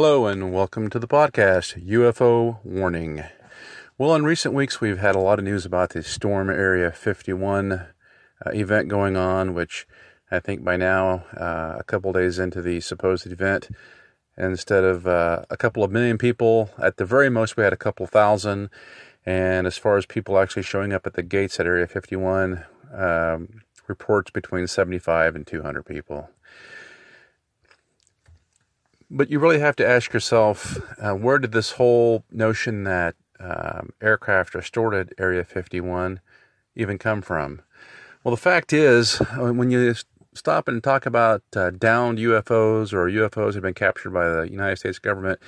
Hello and welcome to the podcast, UFO Warning. Well, in recent weeks, we've had a lot of news about the Storm Area 51 uh, event going on, which I think by now, uh, a couple days into the supposed event, instead of uh, a couple of million people, at the very most, we had a couple thousand. And as far as people actually showing up at the gates at Area 51, um, reports between 75 and 200 people. But you really have to ask yourself uh, where did this whole notion that um, aircraft are stored at Area 51 even come from? Well, the fact is, uh, when you stop and talk about uh, downed UFOs or UFOs that have been captured by the United States government,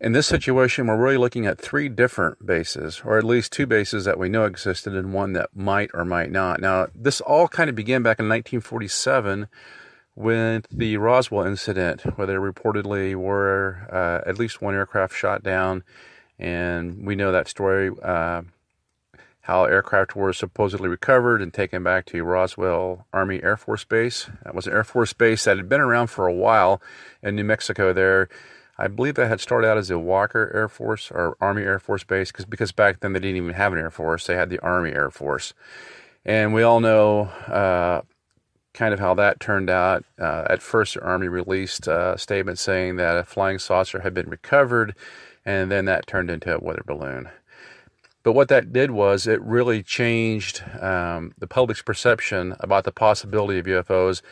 in this situation, we're really looking at three different bases, or at least two bases that we know existed and one that might or might not. Now, this all kind of began back in 1947 with the Roswell incident, where there reportedly were uh, at least one aircraft shot down, and we know that story. Uh, how aircraft were supposedly recovered and taken back to Roswell Army Air Force Base. That was an Air Force base that had been around for a while in New Mexico there. I believe that had started out as a Walker Air Force or Army Air Force base because because back then they didn't even have an Air Force; they had the Army Air Force, and we all know uh, kind of how that turned out. Uh, at first, the Army released a statement saying that a flying saucer had been recovered, and then that turned into a weather balloon. But what that did was it really changed um, the public's perception about the possibility of UFOs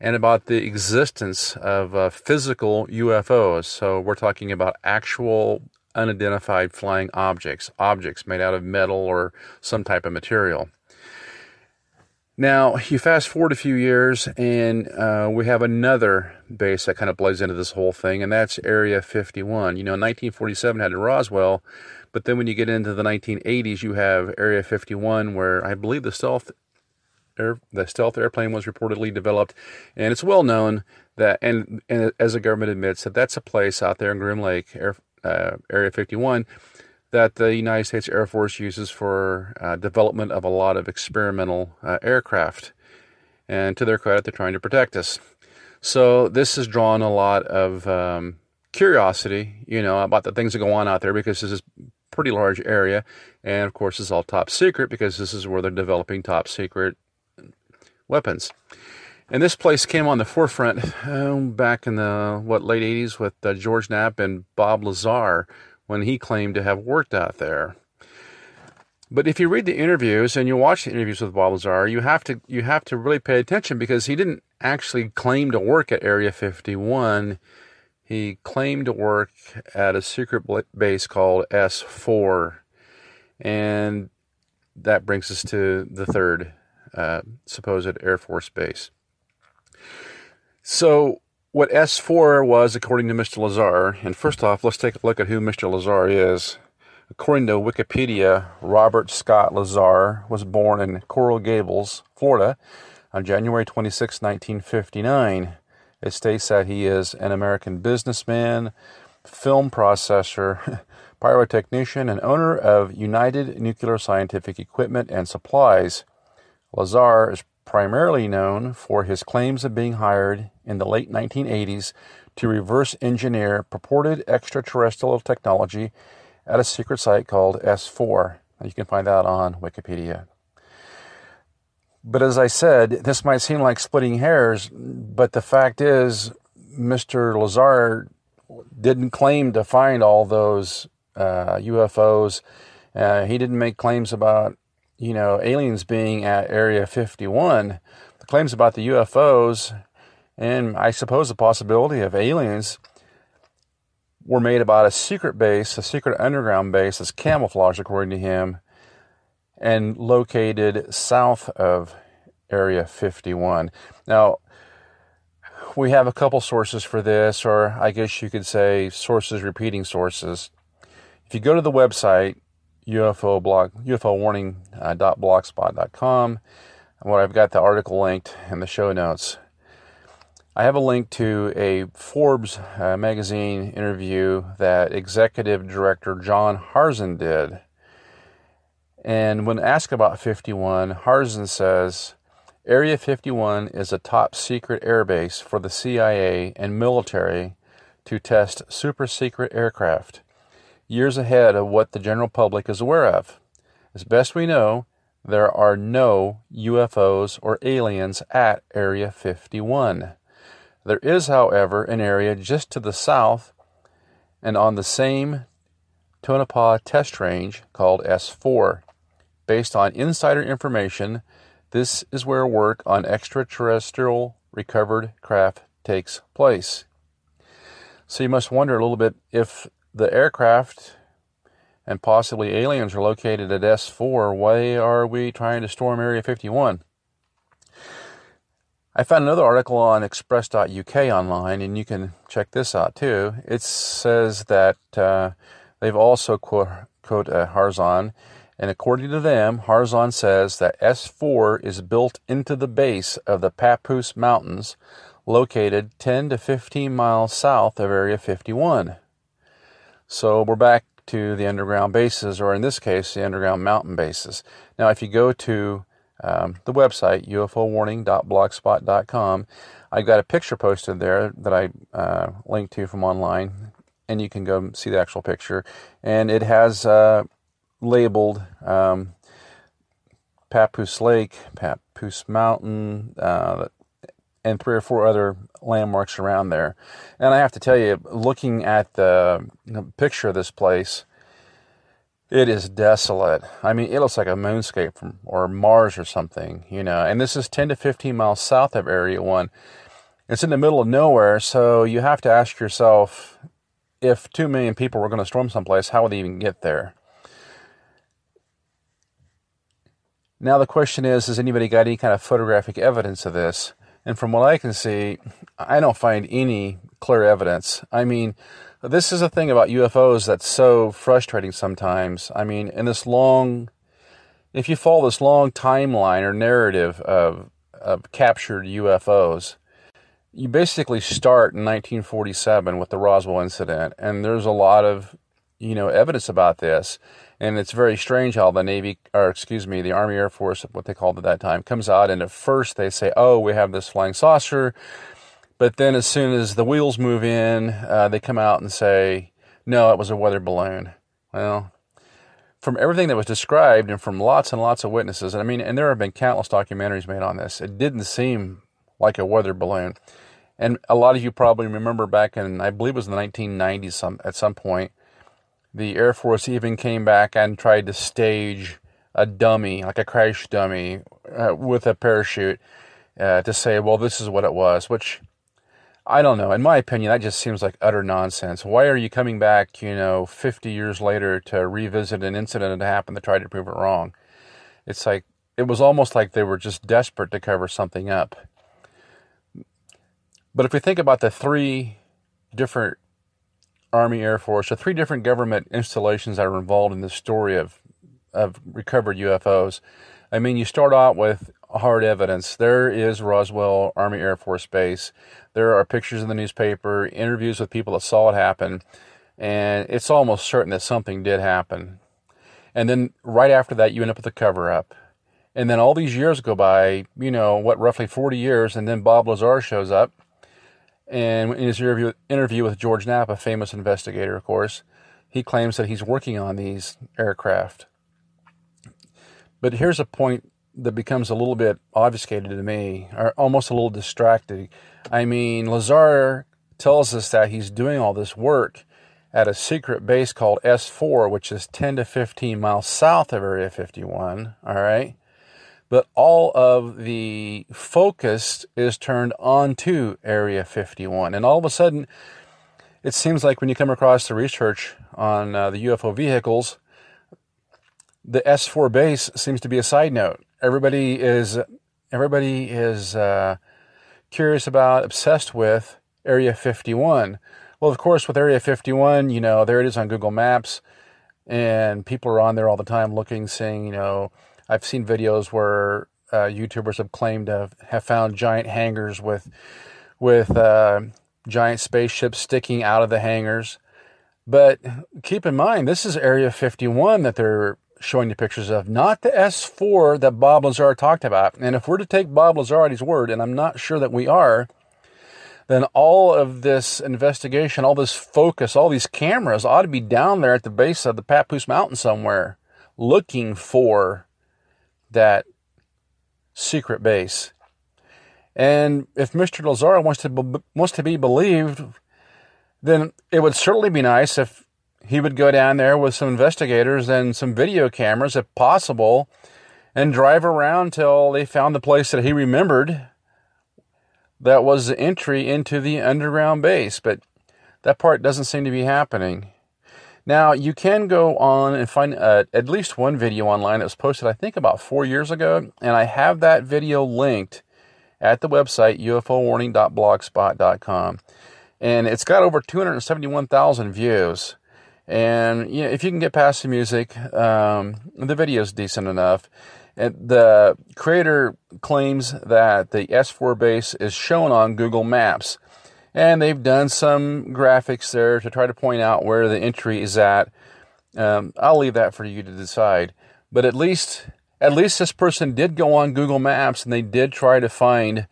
and about the existence of uh, physical UFOs. So we're talking about actual unidentified flying objects, objects made out of metal or some type of material. Now, you fast forward a few years, and uh, we have another base that kind of plays into this whole thing, and that's Area 51. You know, 1947 had Roswell, but then when you get into the 1980s, you have Area 51, where I believe the stealth air, the stealth airplane was reportedly developed, and it's well known that, and, and as the government admits, that that's a place out there in Groom Lake, Air, uh, Area 51 that the United States Air Force uses for uh, development of a lot of experimental uh, aircraft. And to their credit, they're trying to protect us. So this has drawn a lot of um, curiosity, you know, about the things that go on out there because this is a pretty large area. And of course, it's all top secret because this is where they're developing top secret weapons. And this place came on the forefront um, back in the what late 80s with uh, George Knapp and Bob Lazar when he claimed to have worked out there. But if you read the interviews and you watch the interviews with Bob Lazar, you have to you have to really pay attention because he didn't actually claim to work at Area 51. He claimed to work at a secret base called S4, and that brings us to the third uh, supposed Air Force base. So what S4 was, according to Mr. Lazar, and first off, let's take a look at who Mr. Lazar is. According to Wikipedia, Robert Scott Lazar was born in Coral Gables, Florida, on January 26, 1959. It states that he is an American businessman, film processor, pyrotechnician, and owner of United Nuclear Scientific Equipment and Supplies. Lazar is primarily known for his claims of being hired in the late 1980s to reverse engineer purported extraterrestrial technology at a secret site called S4. You can find that on Wikipedia. But as I said, this might seem like splitting hairs, but the fact is, Mr. Lazar didn't claim to find all those uh, UFOs. Uh, he didn't make claims about you know, aliens being at Area 51, the claims about the UFOs, and I suppose the possibility of aliens were made about a secret base, a secret underground base that's camouflaged, according to him, and located south of Area 51. Now, we have a couple sources for this, or I guess you could say sources repeating sources. If you go to the website, UFO blog, UFO warning uh, blogspot.com, where I've got the article linked in the show notes. I have a link to a Forbes uh, magazine interview that executive director John Harzan did. And when asked about 51, Harzan says Area 51 is a top secret airbase for the CIA and military to test super secret aircraft, years ahead of what the general public is aware of. As best we know, there are no UFOs or aliens at Area 51. There is, however, an area just to the south and on the same Tonopah test range called S4. Based on insider information, this is where work on extraterrestrial recovered craft takes place. So you must wonder a little bit if the aircraft and possibly aliens are located at S4, why are we trying to storm Area 51? I found another article on express.uk online, and you can check this out too. It says that uh, they've also quote, quote uh, Harzan, and according to them, Harzan says that S4 is built into the base of the Papoose Mountains, located 10 to 15 miles south of Area 51. So we're back to the underground bases, or in this case, the underground mountain bases. Now, if you go to um, the website, ufowarning.blogspot.com, I've got a picture posted there that I uh, linked to from online, and you can go see the actual picture. And it has uh, labeled um, Papoose Lake, Papoose Mountain, uh, and three or four other landmarks around there. And I have to tell you, looking at the picture of this place, it is desolate. I mean, it looks like a moonscape from or Mars or something, you know. And this is 10 to 15 miles south of Area 1. It's in the middle of nowhere, so you have to ask yourself if 2 million people were going to storm someplace, how would they even get there? Now the question is, has anybody got any kind of photographic evidence of this? And from what I can see, I don't find any clear evidence. I mean, this is a thing about UFOs that's so frustrating sometimes. I mean, in this long, if you follow this long timeline or narrative of, of captured UFOs, you basically start in 1947 with the Roswell incident, and there's a lot of, you know, evidence about this. And it's very strange how the Navy, or excuse me, the Army Air Force, what they called at that time, comes out and at first they say, oh, we have this flying saucer. But then as soon as the wheels move in, uh, they come out and say, no, it was a weather balloon. Well, from everything that was described and from lots and lots of witnesses, and I mean, and there have been countless documentaries made on this, it didn't seem like a weather balloon. And a lot of you probably remember back in, I believe it was the 1990s some, at some point, the Air Force even came back and tried to stage a dummy, like a crash dummy, uh, with a parachute uh, to say, well, this is what it was, which I don't know. In my opinion, that just seems like utter nonsense. Why are you coming back, you know, 50 years later to revisit an incident that happened to try to prove it wrong? It's like, it was almost like they were just desperate to cover something up. But if we think about the three different Army, Air Force, so three different government installations that are involved in this story of of recovered UFOs. I mean, you start out with hard evidence. There is Roswell Army Air Force Base. There are pictures in the newspaper, interviews with people that saw it happen, and it's almost certain that something did happen. And then right after that, you end up with a cover up. And then all these years go by, you know, what, roughly 40 years, and then Bob Lazar shows up and in his interview, interview with George Knapp, a famous investigator, of course, he claims that he's working on these aircraft. But here's a point that becomes a little bit obfuscated to me, or almost a little distracting. I mean, Lazar tells us that he's doing all this work at a secret base called S4, which is 10 to 15 miles south of Area 51. All right but all of the focus is turned onto Area 51. And all of a sudden, it seems like when you come across the research on uh, the UFO vehicles, the S4 base seems to be a side note. Everybody is everybody is uh, curious about, obsessed with Area 51. Well, of course, with Area 51, you know, there it is on Google Maps, and people are on there all the time looking, saying, you know, I've seen videos where uh, YouTubers have claimed to have found giant hangars with with uh, giant spaceships sticking out of the hangars. But keep in mind, this is Area 51 that they're showing the pictures of, not the S4 that Bob Lazar talked about. And if we're to take Bob Lazar at his word, and I'm not sure that we are, then all of this investigation, all this focus, all these cameras ought to be down there at the base of the Papoose Mountain somewhere looking for that secret base. And if Mr. Lazar wants to be, wants to be believed, then it would certainly be nice if he would go down there with some investigators and some video cameras, if possible, and drive around till they found the place that he remembered that was the entry into the underground base. But that part doesn't seem to be happening. Now, you can go on and find uh, at least one video online that was posted, I think, about four years ago, and I have that video linked at the website ufowarning.blogspot.com. And it's got over 271,000 views. And you know, if you can get past the music, um, the video is decent enough. And the creator claims that the S4 base is shown on Google Maps and they've done some graphics there to try to point out where the entry is at. Um, I'll leave that for you to decide. But at least, at least this person did go on Google Maps and they did try to find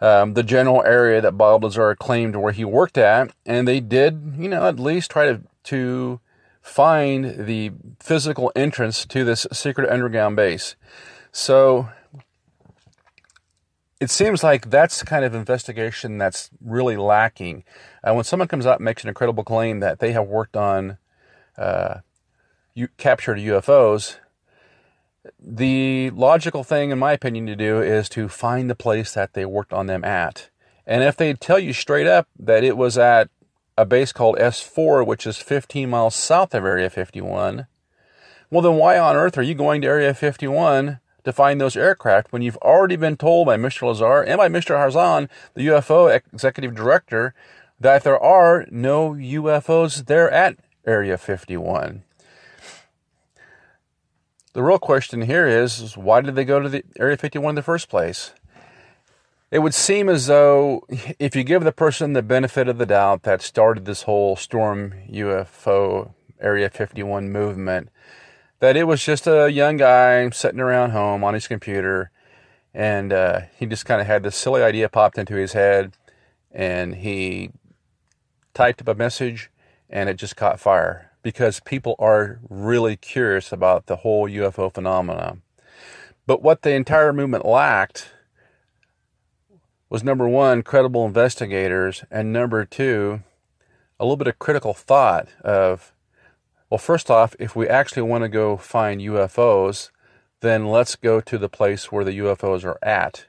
um, the general area that Bob Lazar claimed where he worked at, and they did, you know, at least try to to find the physical entrance to this secret underground base. So it seems like that's the kind of investigation that's really lacking. Uh, when someone comes out and makes an incredible claim that they have worked on uh, you, captured UFOs, the logical thing, in my opinion, to do is to find the place that they worked on them at. And if they tell you straight up that it was at a base called S4, which is 15 miles south of Area 51, well, then why on earth are you going to Area 51 to find those aircraft when you've already been told by Mr. Lazar and by Mr. Harzan, the UFO executive director, that there are no UFOs there at Area 51. The real question here is, is why did they go to the Area 51 in the first place? It would seem as though if you give the person the benefit of the doubt that started this whole storm UFO Area 51 movement, that it was just a young guy sitting around home on his computer, and uh, he just kind of had this silly idea popped into his head, and he typed up a message, and it just caught fire because people are really curious about the whole UFO phenomenon. But what the entire movement lacked was number one, credible investigators, and number two, a little bit of critical thought of well, first off, if we actually want to go find UFOs, then let's go to the place where the UFOs are at.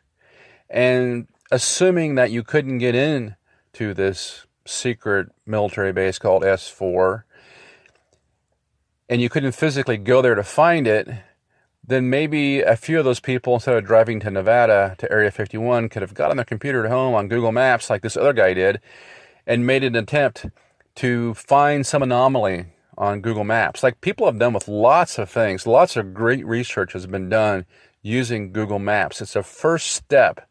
And assuming that you couldn't get in to this secret military base called S4, and you couldn't physically go there to find it, then maybe a few of those people, instead of driving to Nevada to Area 51, could have got on their computer at home on Google Maps, like this other guy did, and made an attempt to find some anomaly on Google Maps. Like people have done with lots of things. Lots of great research has been done using Google Maps. It's a first step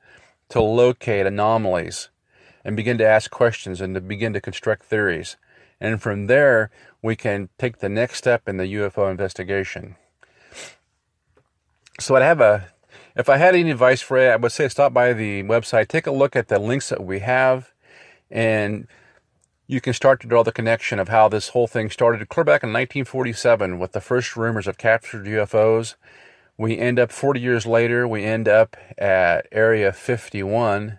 to locate anomalies and begin to ask questions and to begin to construct theories. And from there, we can take the next step in the UFO investigation. So I'd have a, if I had any advice for you, I would say stop by the website, take a look at the links that we have, and you can start to draw the connection of how this whole thing started clear back in 1947 with the first rumors of captured UFOs. We end up 40 years later, we end up at Area 51.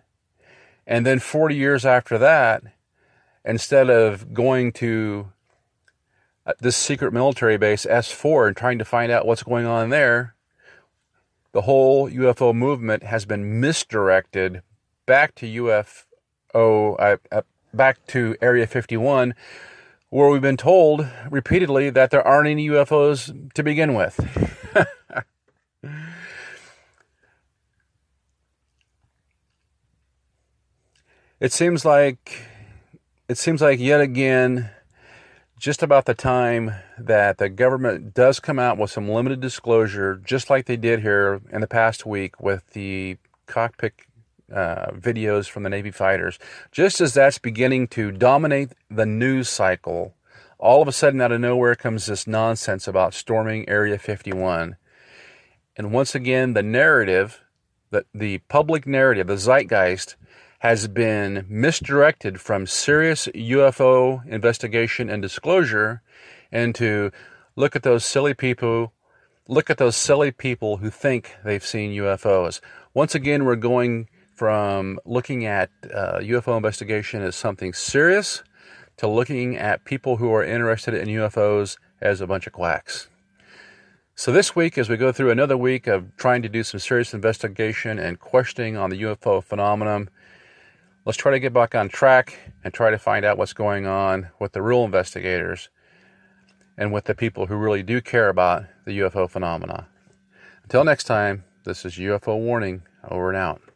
And then 40 years after that, instead of going to uh, this secret military base, S4, and trying to find out what's going on there, the whole UFO movement has been misdirected back to UFO, uh, back to Area 51, where we've been told repeatedly that there aren't any UFOs to begin with. it seems like it seems like yet again just about the time that the government does come out with some limited disclosure just like they did here in the past week with the cockpit uh, videos from the Navy fighters, just as that's beginning to dominate the news cycle, all of a sudden out of nowhere comes this nonsense about storming Area 51. And once again, the narrative, the, the public narrative, the zeitgeist, has been misdirected from serious UFO investigation and disclosure into look at those silly people, look at those silly people who think they've seen UFOs. Once again, we're going from looking at uh, UFO investigation as something serious to looking at people who are interested in UFOs as a bunch of quacks. So, this week, as we go through another week of trying to do some serious investigation and questioning on the UFO phenomenon, let's try to get back on track and try to find out what's going on with the real investigators and with the people who really do care about the UFO phenomena. Until next time, this is UFO Warning, over and out.